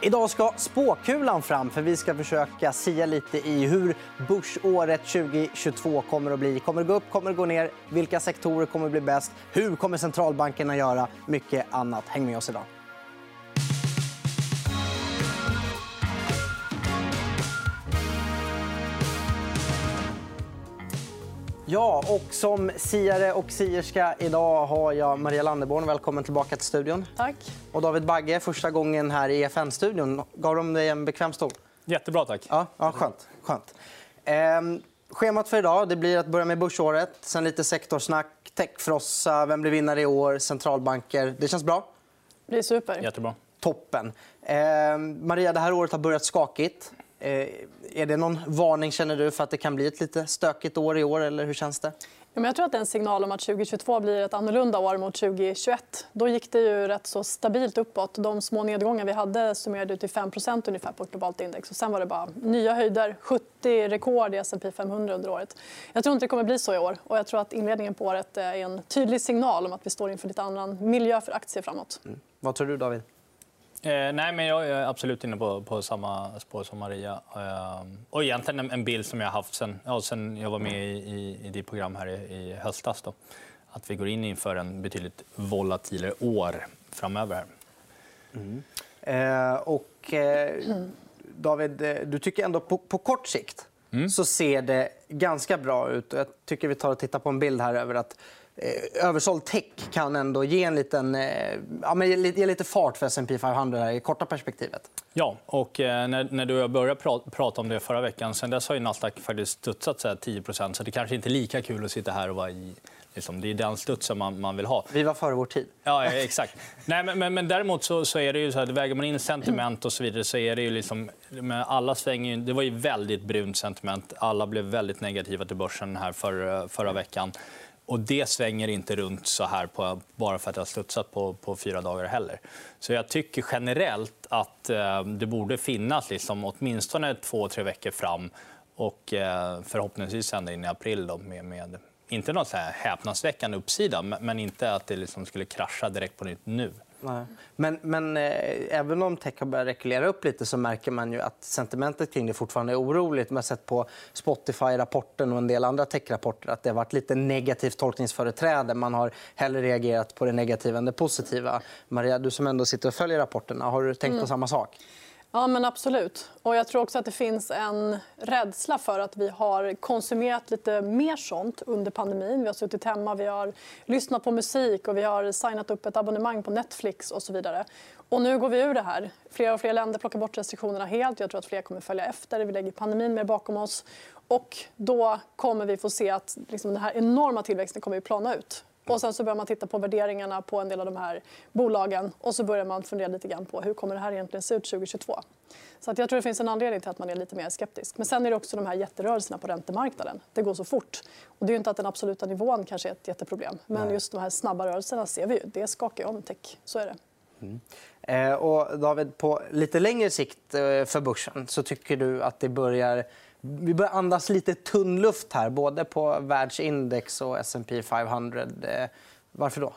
Idag ska spåkulan fram för vi ska försöka sia lite i hur börsåret 2022 kommer att bli. Kommer det gå upp? Kommer det gå ner? Vilka sektorer kommer att bli bäst? Hur kommer centralbankerna göra? Mycket annat. Häng med oss idag. Ja, och som siare och sierska idag har jag Maria Landerborn. Välkommen tillbaka till studion. Tack. Och David Bagge, första gången här i EFN-studion. Gav de dig en bekväm stol? Jättebra, tack. Ja, ja, skönt. skönt. Ehm, schemat för idag det blir att börja med börsåret, sen lite sektorsnack, techfrossa, vem blir vinnare i år, centralbanker. Det känns bra? Det är super. Jättebra. Toppen. Ehm, Maria, det här året har börjat skakigt. Ehm, är det någon varning känner du för att det kan bli ett lite stökigt år i år? Eller hur känns det? Jag tror att det är en signal om att 2022 blir ett annorlunda år mot 2021. Då gick det ju rätt så stabilt uppåt. De små nedgångar vi hade summerade ut till 5% ungefär på ett globalt index. Och sen var det bara nya höjder, 70 rekord i S&P 500 under året. Jag tror inte det kommer bli så i år. Och jag tror att inledningen på året är en tydlig signal om att vi står inför lite annan miljö för aktier framåt. Mm. Vad tror du, David? Eh, nej, men jag är absolut inne på, på samma spår som Maria. Eh, och egentligen en, en bild som jag har haft sen, ja, sen jag var med i, i, i ditt program här i, i höstas. Då. Att vi går in inför en betydligt volatilare år framöver. Mm. Eh, och, eh, David, eh, du tycker ändå på, på kort sikt mm. så ser det ganska bra ut. Jag tycker vi tar och tittar på en bild här över att översåld tech kan ändå ge, en liten, eh, ja, men ge lite fart för S&P 500 här i korta perspektivet. Ja, och eh, när, när du började prata om det förra veckan sen dess har ju Nasdaq faktiskt studsat så 10 så det kanske inte är lika kul att sitta här och vara i Liksom, det är den studsen man, man vill ha. Vi var före vår tid. Ja, exakt. Nej, men, men, men däremot så, så, är det ju så här, väger man in sentiment och så vidare så är det ju liksom, alla svänger det var ju väldigt brunt sentiment. Alla blev väldigt negativa till börsen här för, förra veckan. Och det svänger inte runt så här på, bara för att det har studsat på, på fyra dagar heller. Så jag tycker generellt att eh, det borde finnas liksom, åtminstone två, tre veckor fram och eh, förhoppningsvis ända in i april då, med, med inte någon så här häpnadsväckande uppsida, men inte att det liksom skulle krascha direkt på nytt nu. Men, men eh, även om tech har börjat rekulera upp lite så märker man ju att sentimentet kring det fortfarande är oroligt. Man har sett på Spotify-rapporten och en del andra techrapporter att det har varit lite negativt tolkningsföreträde. Man har hellre reagerat på det negativa än det positiva. Maria, du som ändå sitter och följer rapporterna, har du tänkt på mm. samma sak? Ja, men absolut. Och jag tror också att det finns en rädsla för att vi har konsumerat lite mer sånt under pandemin. Vi har suttit hemma, vi har lyssnat på musik och vi har signat upp ett abonnemang på Netflix och så vidare. Och nu går vi ur det här. Fler och fler länder plockar bort restriktionerna helt. Jag tror att fler kommer följa efter. Vi lägger pandemin mer bakom oss. Och då kommer vi få se att liksom, den här enorma tillväxten kommer att plana ut. Och sen så börjar man titta på värderingarna på en del av de här bolagen. Och så börjar man fundera lite grann på hur kommer det här egentligen se ut 2022. Så att jag tror det finns en anledning till att man är lite mer skeptisk. Men sen är det också de här jätterörelserna på räntemarknaden. Det går så fort. Och det är inte att den absoluta nivån kanske är ett jätteproblem. Men just de här snabba rörelserna ser vi ju. Det skakar om tech. Så är det. Mm. Eh, och David, på lite längre sikt eh, för börsen så tycker du att det börjar vi börjar andas lite tunn luft här, både på världsindex och S&P 500. Eh, varför då?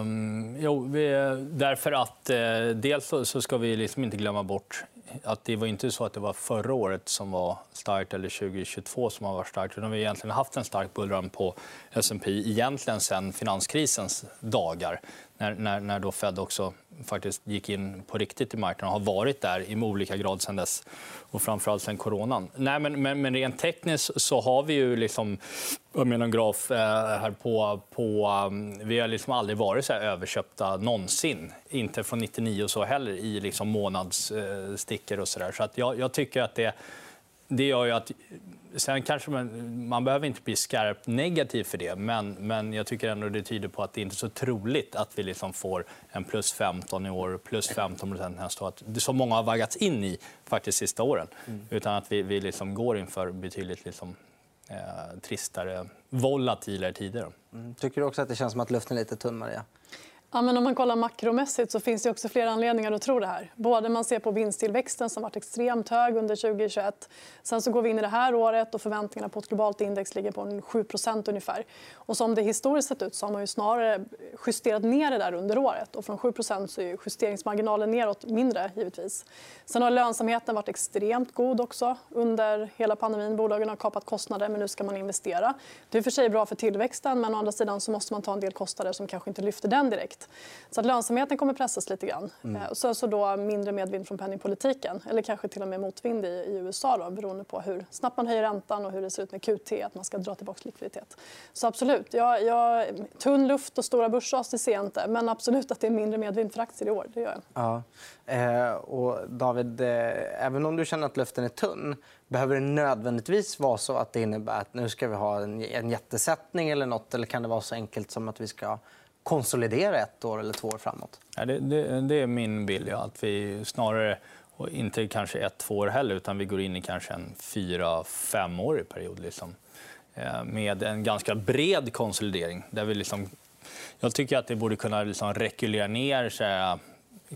Um, jo, vi, därför att eh, dels så ska vi liksom inte glömma bort att det var inte så att det var förra året som var starkt eller 2022 som har varit starkt. Utan vi har egentligen haft en stark bullrun på S&P egentligen sen finanskrisens dagar när, när, när då Fed också faktiskt gick in på riktigt i marknaden och har varit där i olika grad sen dess. Och framförallt sen coronan. Nej, men, men, men rent tekniskt så har vi ju liksom, jag menar en graf eh, här på... på um, vi har liksom aldrig varit så här överköpta någonsin. Inte från 99 och så heller i liksom eh, månadsstickor och så där. Så att jag, jag tycker att det det gör ju att... Sen kanske man, man behöver inte bli skarpt negativ för det men, men jag tycker ändå det tyder på att det inte är så troligt att vi liksom får en plus 15 i år, plus 15 nästa år. Så många har vaggats in i faktiskt sista åren. Mm. Utan att vi, vi liksom går inför betydligt liksom, eh, tristare, volatilare tider. Mm. Tycker du också att det känns som att luften är lite tunn, Maria? Ja, men om man kollar makromässigt så finns det också flera anledningar att tro det här. Både man ser på vinsttillväxten som varit extremt hög under 2021. Sen så går vi in i det här året och förväntningarna på ett globalt index ligger på 7% ungefär. Och som det historiskt sett ut så har man ju snarare justerat ner det där under året. Och från 7% så är justeringsmarginalen neråt mindre givetvis. Sen har lönsamheten varit extremt god också under hela pandemin. Bolagen har kapat kostnader men nu ska man investera. Det är för sig bra för tillväxten men å andra sidan så måste man ta en del kostnader som kanske inte lyfter den direkt direkt. Så att lönsamheten kommer pressas lite grann. Mm. Eh, så, så då mindre medvind från penningpolitiken. Eller kanske till och med motvind i, i USA då, beroende på hur snabbt man höjer räntan och hur det ser ut med QT, att man ska dra tillbaka likviditet. Så absolut, jag, jag, tunn luft och stora börsras det ser jag inte. Men absolut att det är mindre medvind för aktier i år. Det gör jag. Ja. Eh, och David, eh, även om du känner att luften är tunn behöver det nödvändigtvis vara så att det innebär att nu ska vi ha en, en jättesättning eller nåt eller kan det vara så enkelt som att vi ska konsolidera ett år eller två år framåt? Ja, det, det, det är min bild. Ja. Att vi snarare, och inte kanske ett, två år heller, utan vi går in i kanske en fyra, femårig period. Liksom. Eh, med en ganska bred konsolidering. Där vi liksom, jag tycker att det borde kunna liksom rekulera ner så här,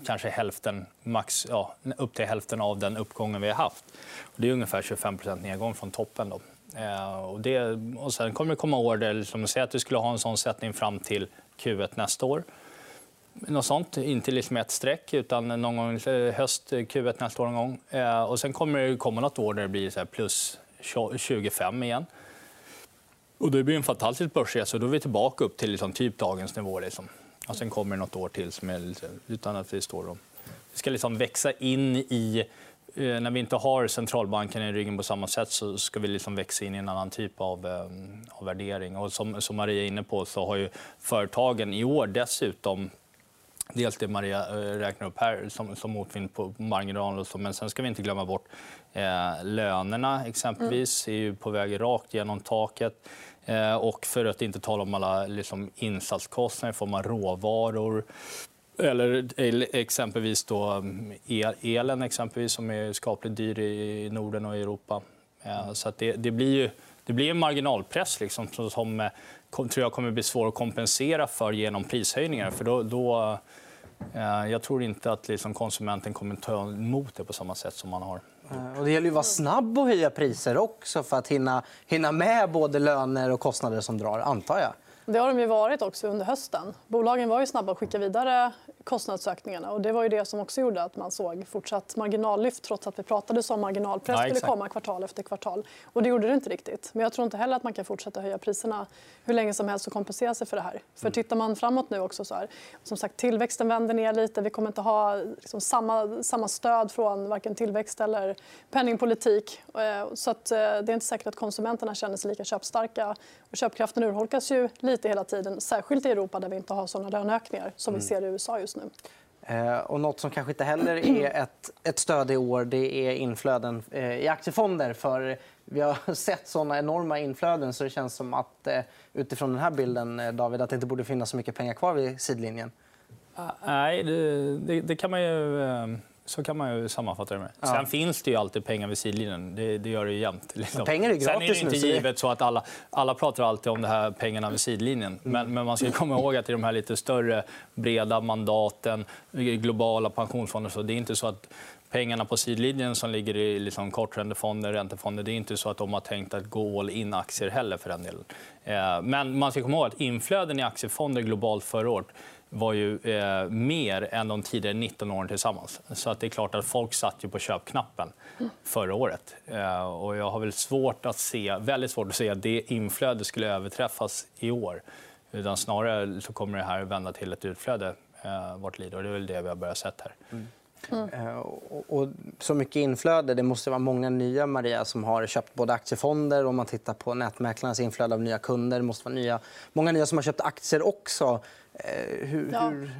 kanske hälften, max, ja, upp till hälften av den uppgången vi har haft. Det är ungefär 25% nedgång från toppen. Då. Eh, och det, och sen kommer det komma år där liksom, säg att vi skulle ha en sån sättning fram till Q1 nästa år. Något sånt. Inte liksom ett streck, utan någon gång eh, höst, Q1 nästa år. Någon gång. Eh, och sen kommer det komma nåt år där det blir så plus 25 igen. Och det blir en fantastisk börsresa. Då är vi tillbaka upp till liksom typ dagens nivå. Liksom. Och sen kommer det nåt år till som är, utan att vi står dem. Vi ska liksom växa in i när vi inte har centralbanken i ryggen på samma sätt så ska vi liksom växa in i en annan typ av, eh, av värdering. Och som, som Maria är inne på så har ju företagen i år dessutom Dels det Maria eh, räknar upp här som, som motvind på marginal. Och så, men sen ska vi inte glömma bort eh, lönerna. exempelvis mm. är ju på väg rakt genom taket. Eh, och för att inte tala om alla liksom, insatskostnader i form av råvaror. Eller exempelvis då mm, elen, exempelvis, som är skapligt dyr i Norden och Europa. Eh, så det, det, blir ju, det blir en marginalpress liksom, som eh, tror jag kommer bli svår att kompensera för genom prishöjningar. För då, då eh, jag tror inte att liksom konsumenten kommer ta emot det på samma sätt som man har. Och det gäller att vara snabb och höja priser också för att hinna, hinna med både löner och kostnader som drar, antar jag. Det har de ju varit också under hösten. Bolagen var ju snabba att skicka vidare kostnadsökningarna. Och det var ju det som också gjorde att man såg fortsatt marginallyft trots att vi pratade om marginalpress ja, skulle komma kvartal efter kvartal. Och det gjorde det inte riktigt. Men jag tror inte heller att man kan fortsätta höja priserna hur länge som helst och kompensera sig för det här. För mm. tittar man framåt nu också så här, som sagt tillväxten vänder ner lite. Vi kommer inte ha liksom, samma, samma stöd från varken tillväxt eller penningpolitik. Eh, så att, eh, det är inte säkert att konsumenterna känner sig lika köpstarka. Och köpkraften urholkas ju lite hela tiden, särskilt i Europa där vi inte har såna löneökningar som vi mm. ser i USA just nu. Eh, och något som kanske inte heller är ett, ett stöd i år det är inflöden eh, i aktiefonder. För vi har sett såna enorma inflöden så det känns som att eh, utifrån den här bilden, David, att det inte borde finnas så mycket pengar kvar vid sidlinjen. Uh, nej, det, det, kan man ju... Så kan man ju sammanfatta det med. Ja. Sen finns det ju alltid pengar vid sidlinjen. Det, det gör det ju jämt. Liksom. Pengar är gratis Sen är det inte givet så att alla, alla pratar alltid om det här pengarna vid sidlinjen. Mm. Men, men, man ska komma ihåg att i de här lite större, breda mandaten, globala pensionsfonder, så det är inte så att pengarna på sidlinjen som ligger i liksom korträntefonder, räntefonder, det är inte så att de har tänkt att gå all in aktier heller för den delen. Eh, men man ska komma ihåg att inflöden i aktiefonder globalt förra året var ju eh, mer än de tidigare 19 åren tillsammans. Så att det är klart att folk satt ju på köpknappen förra året. Eh, och jag har väl svårt att se, väldigt svårt att se att det inflödet skulle överträffas i år. Utan snarare så kommer det här vända till ett utflöde eh, vart lider. Och det är väl det vi har börjat se här. Mm. Mm. Och, så mycket inflöde. Det måste vara många nya Maria, som har köpt både aktiefonder och man tittar på nätmäklarnas inflöde av nya kunder. Det måste vara nya, många nya som har köpt aktier också. Eh, hur, ja. hur,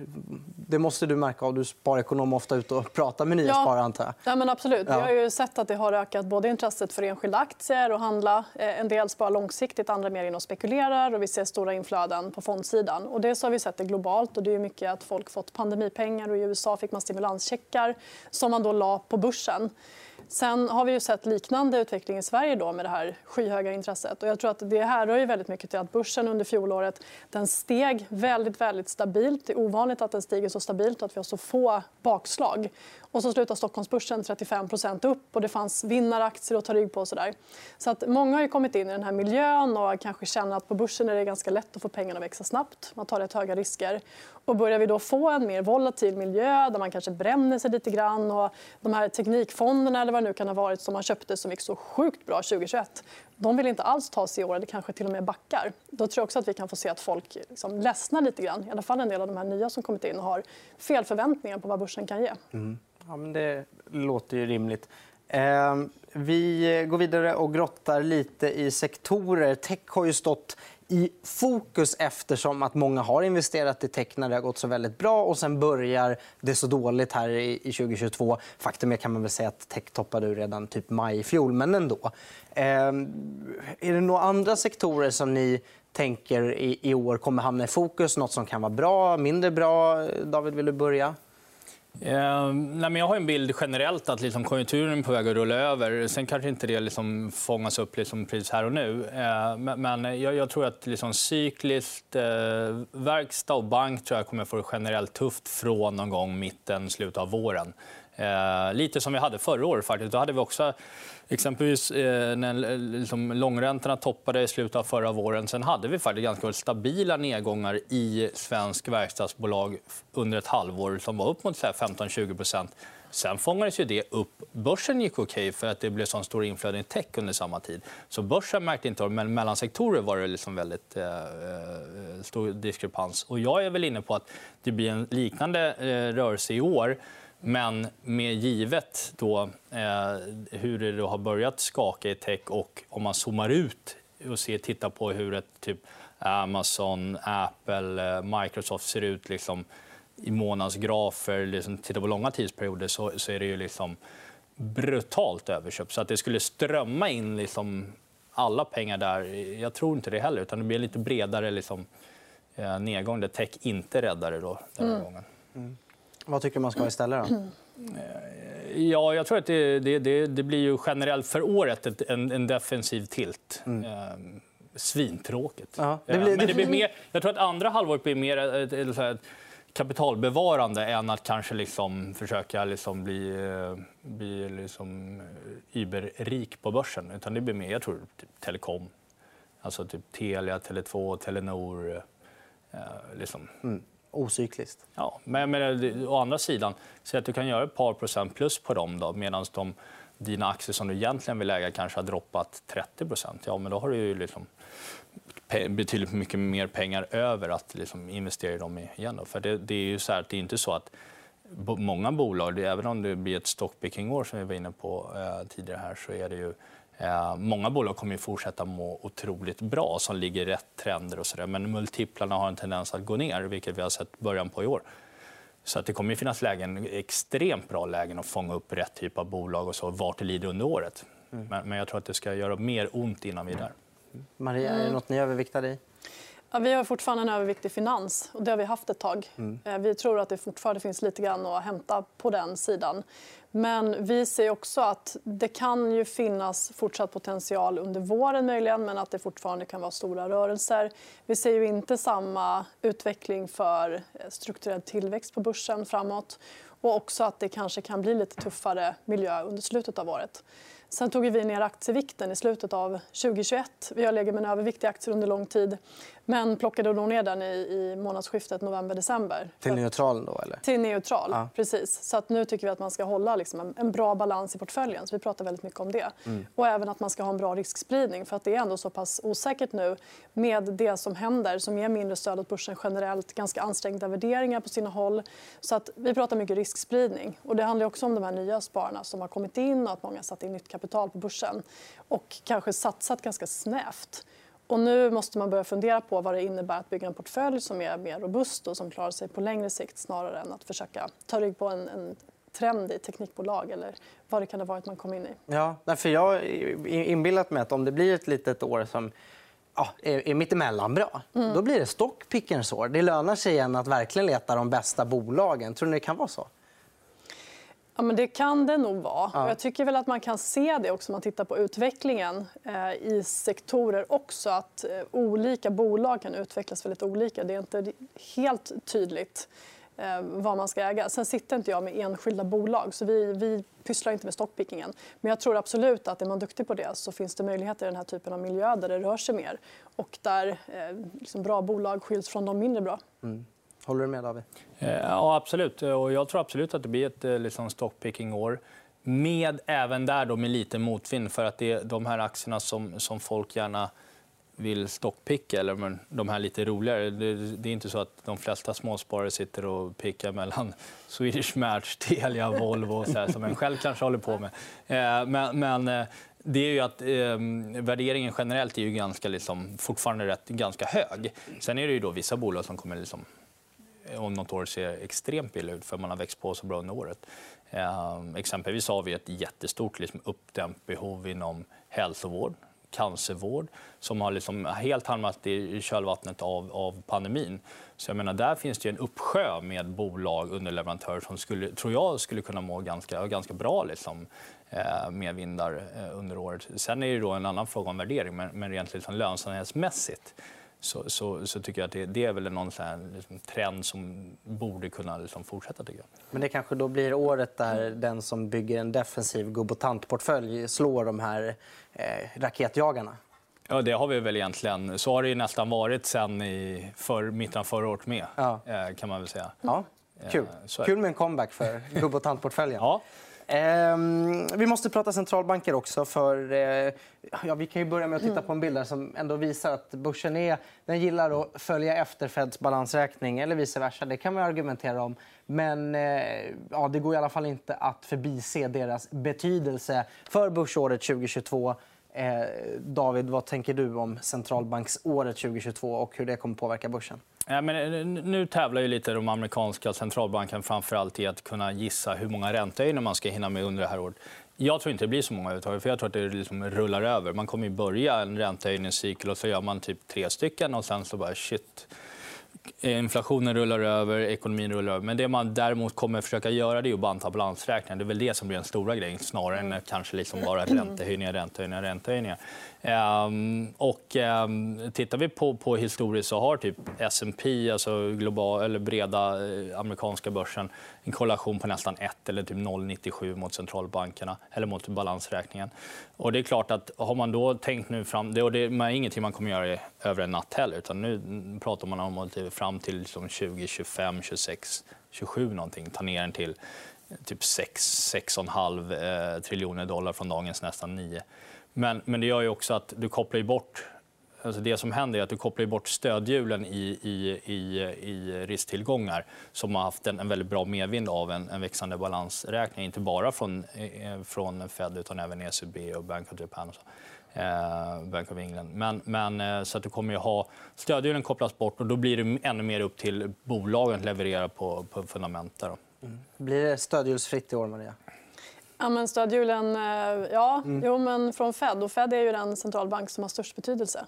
det måste du märka av. Du sparekonom ofta ute och pratar med nya ja. sparare. Antar jag. Ja, men absolut. Ja. Vi har ju sett att det har ökat både intresset för enskilda aktier och handla. Eh, en del sparar långsiktigt, andra mer in och spekulerar. Och vi ser stora inflöden på fondsidan. Och det så har vi sett det globalt. Och det är mycket att folk fått pandemipengar. Och I USA fick man stimulанscheckar som man då la på börsen. Sen har vi ju sett liknande utveckling i Sverige då med det här skyhöga intresset. Och jag tror att det härrör ju väldigt mycket till att börsen under fjolåret den steg väldigt, väldigt stabilt. Det är ovanligt att den stiger så stabilt och att vi har så få bakslag. Och så slutar Stockholmsbörsen 35% upp och det fanns vinnaraktier att ta rygg på. Och så där. så att många har kommit in i den här miljön och kanske känner att på börsen är det ganska lätt att få pengarna att växa snabbt. Man tar rätt höga risker. Och börjar vi då få en mer volatil miljö där man kanske bränner sig lite grann och de här teknikfonderna eller vad det nu kan ha varit som man köpte som gick så sjukt bra 2021 de vill inte alls ta sig i år eller kanske till och med backar. Då tror jag också att vi kan få se att folk liksom ledsnar lite grann. I alla fall en del av de här nya som kommit in och har fel förväntningar på vad börsen kan ge. Mm. Ja, men det låter ju rimligt. Eh, vi går vidare och grottar lite i sektorer. Tech har ju stått i fokus eftersom att många har investerat i tech när det har gått så väldigt bra och sen börjar det så dåligt här i 2022. Faktum är kan man väl säga att tech toppade ur redan typ maj i fjol, men ändå. Eh, är det några andra sektorer som ni tänker i år kommer hamna i fokus? Nåt som kan vara bra, mindre bra? David, vill du börja? Eh, nej, men jag har en bild generellt att liksom, konjunkturen är på väg att rulla över. Sen kanske inte det liksom, fångas upp liksom, precis här och nu. Eh, men, jag, jag, tror att liksom, cykliskt, eh, verkstad och bank tror jag kommer få det generellt tufft från någon gång mitten, slutet av våren. Eh, lite som vi hade förra året. Faktiskt. Då hade vi också exempelvis eh, när liksom, långräntorna toppade i slutet av förra våren. Sen hade vi faktiskt ganska stabila nedgångar i svensk verkstadsbolag under ett halvår som var upp mot 15-20% Sen fångades ju det upp. Börsen gick okej för att det blev så stor inflöde i tech under samma tid. Så börsen märkte inte av men mellan sektorer var det liksom väldigt eh, eh, stor diskrepans. Och jag är väl inne på att det blir en liknande eh, rörelse i år. Men med givet då, eh, hur det då har börjat skaka i tech och om man zoomar ut och ser, tittar på hur ett typ Amazon, Apple, eh, Microsoft ser ut liksom, i månadsgrafer, liksom, tittar på långa tidsperioder så, så är det ju liksom brutalt överköp. Så att det skulle strömma in liksom alla pengar där, jag tror inte det heller. Utan det blir lite bredare liksom, eh, nedgång där tech inte räddar det då, den här mm. gången. Mm. Vad tycker man ska ha istället? Då? Eh, ja, jag tror att det, det, det, det blir ju generellt för året en, en defensiv tilt. Mm. Ehm, svintråkigt. Ja, det blir, Men det blir mer, jag tror att andra halvåret blir mer ett, ett, ett kapitalbevarande än att kanske liksom försöka liksom bli, eh, bli liksom überrik på börsen. Utan det blir mer, jag tror, typ telekom. Alltså typ Telia, Tele2, Telenor. Eh, liksom. Mm ocykliskt. Ja, men, men eh, å andra sidan, säg att du kan göra ett par procent plus på dem medan de, dina aktier som du egentligen vill äga kanske har droppat 30 Ja, men då har du ju liksom betydligt mycket mer pengar över att liksom investera i dem igen. Då. För det, det, är ju så här, det är inte så att många bolag, även om det blir ett stockpicking-år som vi var inne på eh, tidigare här, så är det ju många bolag kommer att fortsätta må otroligt bra som ligger i rätt trender. och så där. Men multiplarna har en tendens att gå ner, vilket vi har sett början på i år. Så att det kommer att finnas lägen, extremt bra lägen att fånga upp rätt typ av bolag och så vart det lider under året. Mm. Men, men, jag tror att det ska göra mer ont innan vi är där. Maria, är det nåt ni överviktar i? Ja, vi har fortfarande en överviktig finans. och Det har vi haft ett tag. Mm. Eh, vi tror att det fortfarande finns lite grann att hämta på den sidan. Men vi ser också att det kan ju finnas fortsatt potential under våren möjligen, men att det fortfarande kan vara stora rörelser. Vi ser ju inte samma utveckling för eh, strukturell tillväxt på börsen framåt. Och också att det kanske kan bli lite tuffare miljö under slutet av året. Sen tog vi ner aktievikten i slutet av 2021. Vi har legat med en övervikt i aktier under lång tid men plockade då ner den i, i månadsskiftet november-december. Till neutral? Då, eller? Till neutral, ja. precis. Så att nu tycker vi att man ska hålla liksom en, en, bra balans i portföljen. Så vi pratar väldigt mycket om det. Mm. Och även att man ska ha en bra riskspridning. För att Det är ändå så pass osäkert nu med det som händer som ger mindre stöd åt börsen generellt. Ganska ansträngda värderingar på sina håll. Så att vi pratar mycket riskspridning. Och det handlar också om de här nya spararna som har kommit in och att många har satt in nytt kapital på börsen. Och kanske satsat ganska snävt. Och nu måste man börja fundera på vad det innebär att bygga en portfölj som är mer robust och som klarar sig på längre sikt snarare än att försöka ta rygg på en, en trend i teknikbolag eller vad det kan ha varit man kom in i. Ja, för jag har inbillat mig att om det blir ett litet år som ja, är, mittemellan bra, mm. då blir det stockpickerns år. Det lönar sig igen att verkligen leta de bästa bolagen. Tror ni det kan vara så? Ja, men det kan det nog vara. Ja. Jag tycker väl att man kan se det också om man tittar på utvecklingen eh, i sektorer också. Att eh, olika bolag kan utvecklas väldigt olika. Det är inte helt tydligt eh, vad man ska äga. Sen sitter inte jag med enskilda bolag, så vi, vi pysslar inte med stockpickingen. Men jag tror absolut att är man duktig på det så finns det möjligheter i den här typen av miljö där det rör sig mer och där eh, liksom bra bolag skiljs från de mindre bra. Mm. Håller du med, David? Eh, ja, absolut. Och jag tror absolut att det blir ett eh, liksom, stockpicking-år. Med även där då med lite motvind. För att det är de här aktierna som, som folk gärna vill stockpicka, eller de här lite roligare. Det, det, är inte så att de flesta småsparare sitter och pickar mellan Swedish Match, Telia, Volvo och så här, som en själv kanske håller på med. Eh, men, men eh, det är ju att eh, värderingen generellt är ju ganska, liksom, fortfarande rätt, ganska hög. Sen är det ju då vissa bolag som kommer liksom, Eh, om något år ser extremt billig ut för man har växt på så bra under året. Eh, exempelvis har vi ett jättestort liksom, uppdämt behov inom hälsovård, cancervård som har liksom helt hamnat i kölvattnet av, av pandemin. Så jag menar, där finns det en uppsjö med bolag, underleverantörer som skulle, tror jag skulle kunna må ganska, ganska bra liksom, eh, medvindar eh, under året. Sen är det då en annan fråga om värdering, men, men rent liksom lönsamhetsmässigt så, så, så, tycker jag att det, det är väl någon liksom, trend som borde kunna liksom, fortsätta. Tycker jag. Men det kanske då blir året där den som bygger en defensiv gubb portfölj slår de här eh, raketjagarna? Ja, det har vi väl egentligen. Så har det nästan varit sen i för, mitten av förra året med. Ja. Eh, kan man väl säga. Ja, kul. Eh, kul med en comeback för gubb portföljen ja. Eh, vi måste prata centralbanker också. för eh, ja, Vi kan ju börja med att titta mm. på en bild som ändå visar att börsen är, den gillar att följa efter Feds balansräkning eller vice versa. Det kan man argumentera om. Men eh, ja, det går i alla fall inte att förbise deras betydelse för börsåret 2022. Eh, David, vad tänker du om centralbanksåret 2022 och hur det kommer påverka börsen? Ja, men eh, nu tävlar ju lite de amerikanska centralbankerna framför i att kunna gissa hur många räntehöjningar man ska hinna med under det här året. Jag tror inte det blir så många överhuvudtaget. För jag tror att det liksom rullar över. Man kommer börja en räntehöjningscykel och så gör man typ tre stycken och sen så bara shit. Inflationen rullar över, ekonomin rullar över. Men det man däremot kommer försöka göra det är att banta balansräkningen. Det är väl det som blir den stora grejen snarare än kanske liksom bara räntehöjningar, räntehöjningar, räntehöjningar. Um, och, um, tittar vi på, på historiskt så har typ S&P, alltså global, eller breda eh, amerikanska börsen en korrelation på nästan 1 eller typ 0,97 mot centralbankerna eller mot balansräkningen. Och det är klart att har man då tänkt nu fram... Det, är ingenting man kommer göra över en natt heller. Utan nu pratar man om att fram till liksom 2025, 26, 27 någonting, ta ner den till typ 6, 6,5 eh, triljoner dollar från dagens nästan 9. Men, men det gör ju också att du kopplar bort Alltså det som händer är att du kopplar bort stödhjulen i, i, i, i risktillgångar som har haft en, en väldigt bra medvind av en, en växande balansräkning. Inte bara från, eh, från Fed, utan även ECB och Bank of Japan. Och så. Eh, Bank of England. Men, men, eh, så att du kommer att ha... Stödhjulen kopplas bort och då blir det ännu mer upp till bolagen att leverera på, på fundament. Mm. Blir det stödhjulsfritt i år, Maria? Ja, men stödhjulen, eh, ja, mm. jo, men från Fed. Och Fed är ju den centralbank som har störst betydelse.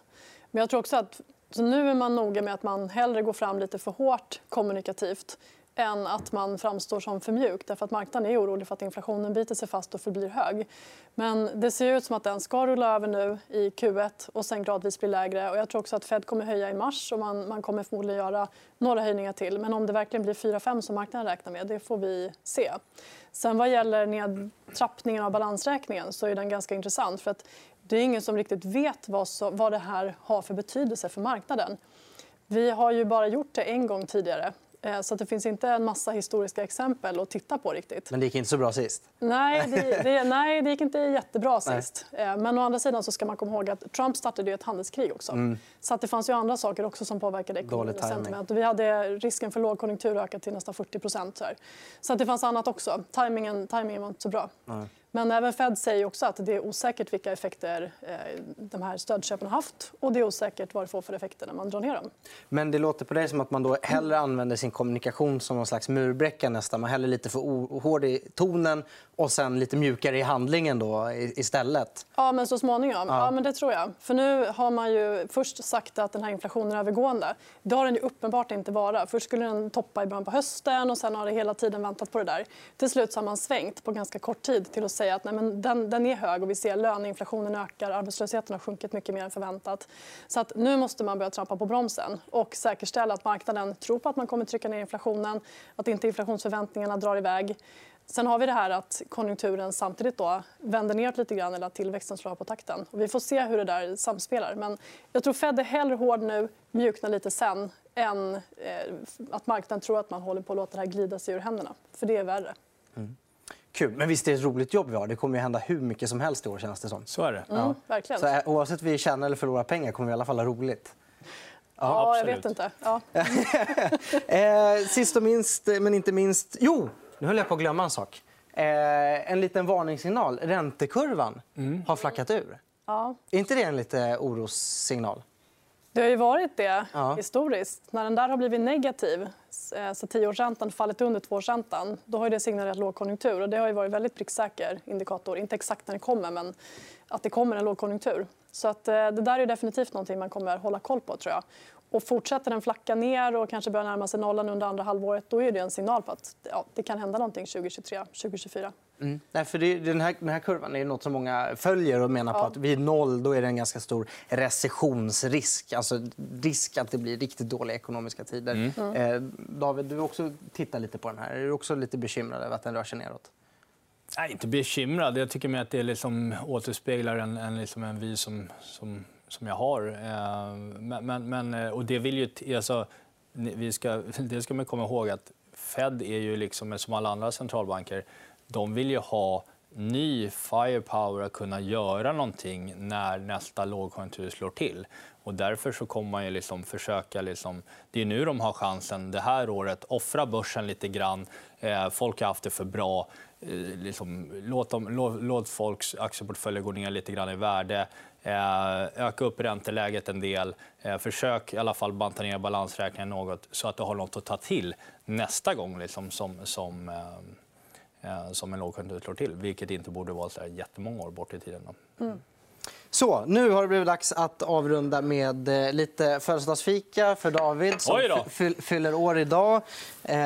Men jag tror också att så nu är man noga med att man hellre går fram lite för hårt kommunikativt än att man framstår som för mjuk. Därför att marknaden är orolig för att inflationen biter sig fast och förblir hög. Men det ser ut som att den ska rulla över nu i Q1 och sen gradvis bli lägre. Och jag tror också att Fed kommer höja i mars och man, man kommer förmodligen göra några höjningar till. Men om det verkligen blir 4-5 som marknaden räknar med, det får vi se. Sen vad gäller nedtrappningen av balansräkningen så är den ganska intressant. för att Det är ingen som riktigt vet vad, så, vad det här har för betydelse för marknaden. Vi har ju bara gjort det en gång tidigare så det finns inte en massa historiska exempel att titta på. riktigt. Men det gick inte så bra sist? Nej, det, det, nej, det gick inte jättebra sist. Nej. Eh, men å andra sidan så ska man komma ihåg att Trump startade ett handelskrig. också. Mm. Så att det fanns ju andra saker också som påverkade ekonomin. sentiment. Vi hade risken för lågkonjunktur ökat till nästan 40 så, så att det fanns annat också. Timingen, timingen var inte så bra. Mm. Men även Fed säger också att det är osäkert vilka effekter eh, de här stödköpen har haft och det är osäkert vad det får för effekter när man drar ner dem. Men det låter på dig som att man då hellre använder sin kommunikation som någon slags murbräcka nästan. Man hellre lite för hård i tonen och sen lite mjukare i handlingen då istället. Ja, men så småningom. Ja. ja. men det tror jag. För nu har man ju först sagt att den här inflationen är övergående. Det har den ju uppenbart inte vara. Först skulle den toppa i början på hösten och sen har det hela tiden väntat på det där. Till slut har man svängt på ganska kort tid till att säga att nej, men den, den är hög och vi ser löneinflationen ökar, arbetslösheten har sjunkit mycket mer än förväntat. Så att nu måste man börja trampa på bromsen och säkerställa att marknaden tror på att man kommer trycka ner inflationen, att inte inflationsförväntningarna drar iväg. Sen har vi det här att konjunkturen samtidigt då vänder neråt lite grann eller att tillväxten slår på takten. Och vi får se hur det där samspelar. Men jag tror Fed är hellre hård nu, mjuknar lite sen än eh, att marknaden tror att man håller på att låta det här glida sig ur händerna. För det är värre. Mm. Kul. Men visst är det ett roligt jobb vi har? Det kommer ju hända hur mycket som helst i år känns det som. Så är det. Mm, ja. verkligen. Så, eh, oavsett vi tjänar eller förlorar pengar kommer vi i alla fall ha roligt. Ja, ja jag vet inte. Ja. eh, sist och minst, men inte minst... Jo, nu höll jag på att glömma en sak. Eh, en liten varningssignal. Räntekurvan mm. har flackat ur. Ja. Är inte det en lite orossignal? Det har ju varit det ja. historiskt. När den där har blivit negativ, eh, så tioårsräntan fallit under tvåårsräntan, då har det signalerat lågkonjunktur. Och det har ju varit väldigt pricksäker indikator. Inte exakt när det kommer, men att det kommer en lågkonjunktur. Så att, eh, det där är definitivt någonting man kommer hålla koll på. tror jag. Och fortsätter den flacka ner och kanske börjar närma sig nollan under andra halvåret då är det en signal på att ja, det kan hända någonting 2023, 2024. Mm. Nej, för det, den, här, den här kurvan är något som många följer och menar på att vid noll då är det en ganska stor recessionsrisk. Alltså risk att det blir riktigt dåliga ekonomiska tider. Mm. Mm. Eh, David, du också tittar lite på den här. Är du också lite bekymrad över att den rör sig neråt? Nej, inte bekymrad. Jag tycker mer att det liksom återspeglar en, en, liksom en vy som, som som jag har. Eh, men, men, eh, och det vill ju... Alltså, vi ska, det ska man komma ihåg att Fed är ju liksom, som alla andra centralbanker, de vill ju ha ny firepower att kunna göra någonting när nästa lågkonjunktur slår till. Och därför så kommer man ju liksom försöka... Liksom, det är nu de har chansen det här året. Offra börsen lite grann. Eh, folk har haft det för bra. Eh, liksom, låt, dem, låt, låt folks aktieportföljer gå ner lite grann i värde. Eh, öka upp ränteläget en del. Eh, försök i alla fall banta ner balansräkningen något så att du har något att ta till nästa gång liksom, som, som, eh, som en lågkonjunktur slår till. Vilket inte borde vara så jättemånga år bort i tiden. Mm. Så, nu har det blivit dags att avrunda med lite födelsedagsfika för David som fyller år idag. Eh,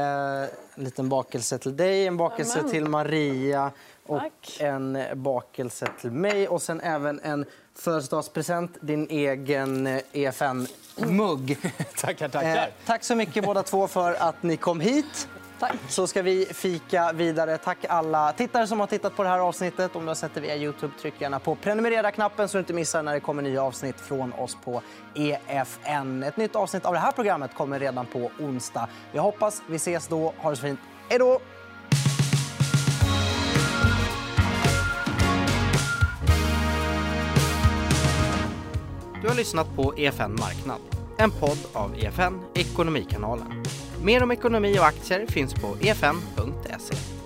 en liten bakelse till dig, en bakelse Amen. till Maria och Tack. en bakelse till mig. Och sen även en födelsedagspresent, din egen EFN-mugg. Eh, e tackar, tackar. Eh, tack så mycket båda två för att ni kom hit. Tack. Så ska vi fika vidare. Tack alla tittare som har tittat på det här avsnittet. Om du har sett det via Youtube, tryck gärna på prenumerera-knappen så du inte missar när det kommer nya avsnitt från oss på EFN. Ett nytt avsnitt av det här programmet kommer redan på onsdag. Jag hoppas vi ses då. Ha det så fint. Hej då! Du har lyssnat på EFN Marknad, en podd av EFN Ekonomikanalen. Mer om ekonomi och aktier finns på efn.se.